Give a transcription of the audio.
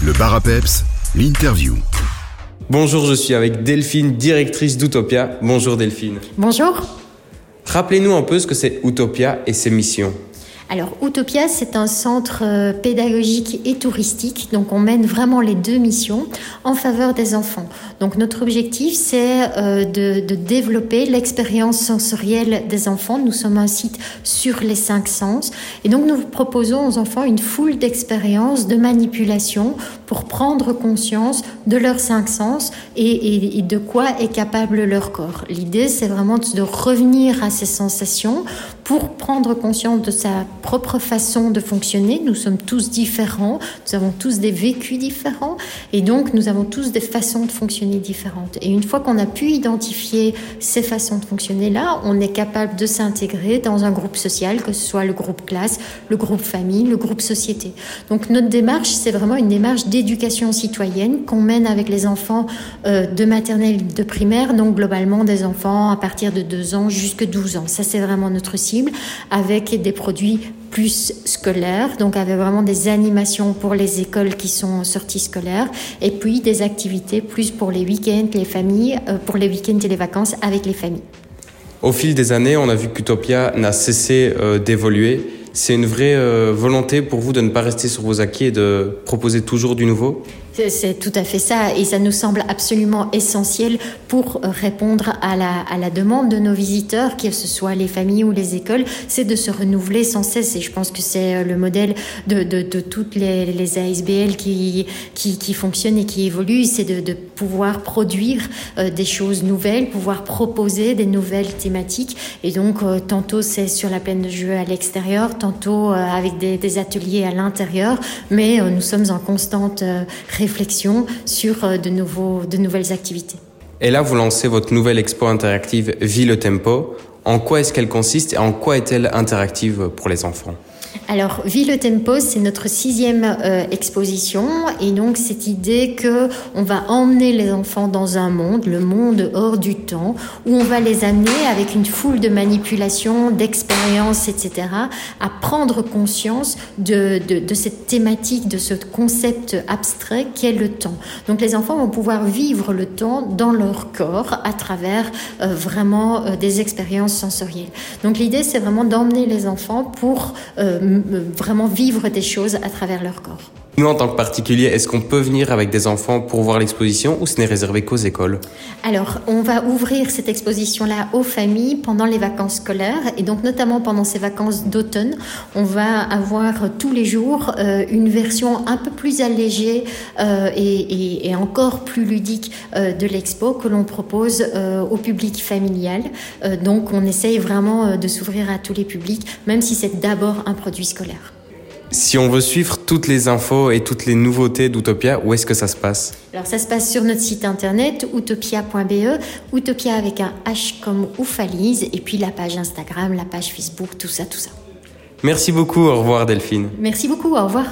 Le bar à peps, l'interview. Bonjour, je suis avec Delphine, directrice d'Utopia. Bonjour Delphine. Bonjour. Rappelez-nous un peu ce que c'est Utopia et ses missions. Alors, Utopia, c'est un centre euh, pédagogique et touristique. Donc, on mène vraiment les deux missions en faveur des enfants. Donc, notre objectif, c'est euh, de, de, développer l'expérience sensorielle des enfants. Nous sommes un site sur les cinq sens. Et donc, nous proposons aux enfants une foule d'expériences de manipulation pour prendre conscience de leurs cinq sens et, de quoi est capable leur corps. L'idée, c'est vraiment de revenir à ces sensations pour prendre conscience de sa propre façon de fonctionner. Nous sommes tous différents, nous avons tous des vécus différents et donc nous avons tous des façons de fonctionner différentes. Et une fois qu'on a pu identifier ces façons de fonctionner là, on est capable de s'intégrer dans un groupe social, que ce soit le groupe classe, le groupe famille, le groupe société. Donc notre démarche, c'est vraiment une démarche d'éducation citoyenne qu'on mène avec les enfants euh, de maternelle, de primaire, donc globalement des enfants à partir de 2 ans jusqu'à 12 ans. Ça, c'est vraiment notre cible, avec des produits plus scolaire, donc avec vraiment des animations pour les écoles qui sont sorties scolaires, et puis des activités plus pour les week-ends, les familles, euh, pour les week-ends et les vacances avec les familles. Au fil des années, on a vu qu'Utopia n'a cessé euh, d'évoluer. C'est une vraie euh, volonté pour vous de ne pas rester sur vos acquis et de proposer toujours du nouveau? C'est tout à fait ça, et ça nous semble absolument essentiel pour répondre à la, demande de nos visiteurs, que ce soit les familles ou les écoles, c'est de se renouveler sans cesse. Et je pense que c'est le modèle de, toutes les, ASBL qui, fonctionnent et qui évoluent, c'est de, pouvoir produire euh, des choses nouvelles, pouvoir proposer des nouvelles thématiques. Et donc, euh, tantôt c'est sur la plaine de jeu à l'extérieur, tantôt euh, avec des, des, ateliers à l'intérieur, mais nous sommes en constante réflexion réflexion sur euh, de, nouveaux, de nouvelles activités. Et là, vous lancez votre nouvelle expo interactive Vie le Tempo. En quoi est-ce qu'elle consiste et en quoi est-elle interactive pour les enfants? Alors, Vie le Tempo, c'est notre sixième euh, exposition, et donc cette idée que on va emmener les enfants dans un monde, le monde hors du temps, où on va les amener avec une foule de manipulations, d'expériences, etc., à prendre conscience de, cette thématique, de ce concept abstrait qu'est le temps. Donc, les enfants vont pouvoir vivre le temps dans leur corps à travers euh, vraiment euh, des expériences Donc, l'idée, c'est vraiment d'emmener les enfants pour euh, vraiment vivre des choses à travers leur corps. Nous, en tant que particulier, est-ce qu'on peut venir avec des enfants pour voir l'exposition ou ce n'est réservé qu'aux écoles Alors, on va ouvrir cette exposition-là aux familles pendant les vacances scolaires et donc notamment pendant ces vacances d'automne, on va avoir tous les jours euh, une version un peu plus allégée euh, et, encore plus ludique euh, de l'expo que l'on propose au public familial. Donc, on essaye vraiment de s'ouvrir à tous les publics, même si c'est d'abord un produit scolaire. Si on veut suivre toutes les infos et toutes les nouveautés d'Utopia, où est-ce que ça se passe Alors ça se passe sur notre site internet utopia.be, Utopia avec un H comme oufalise, et puis la page Instagram, la page Facebook, tout ça, tout ça. Merci beaucoup, au revoir Delphine. Merci beaucoup, au revoir.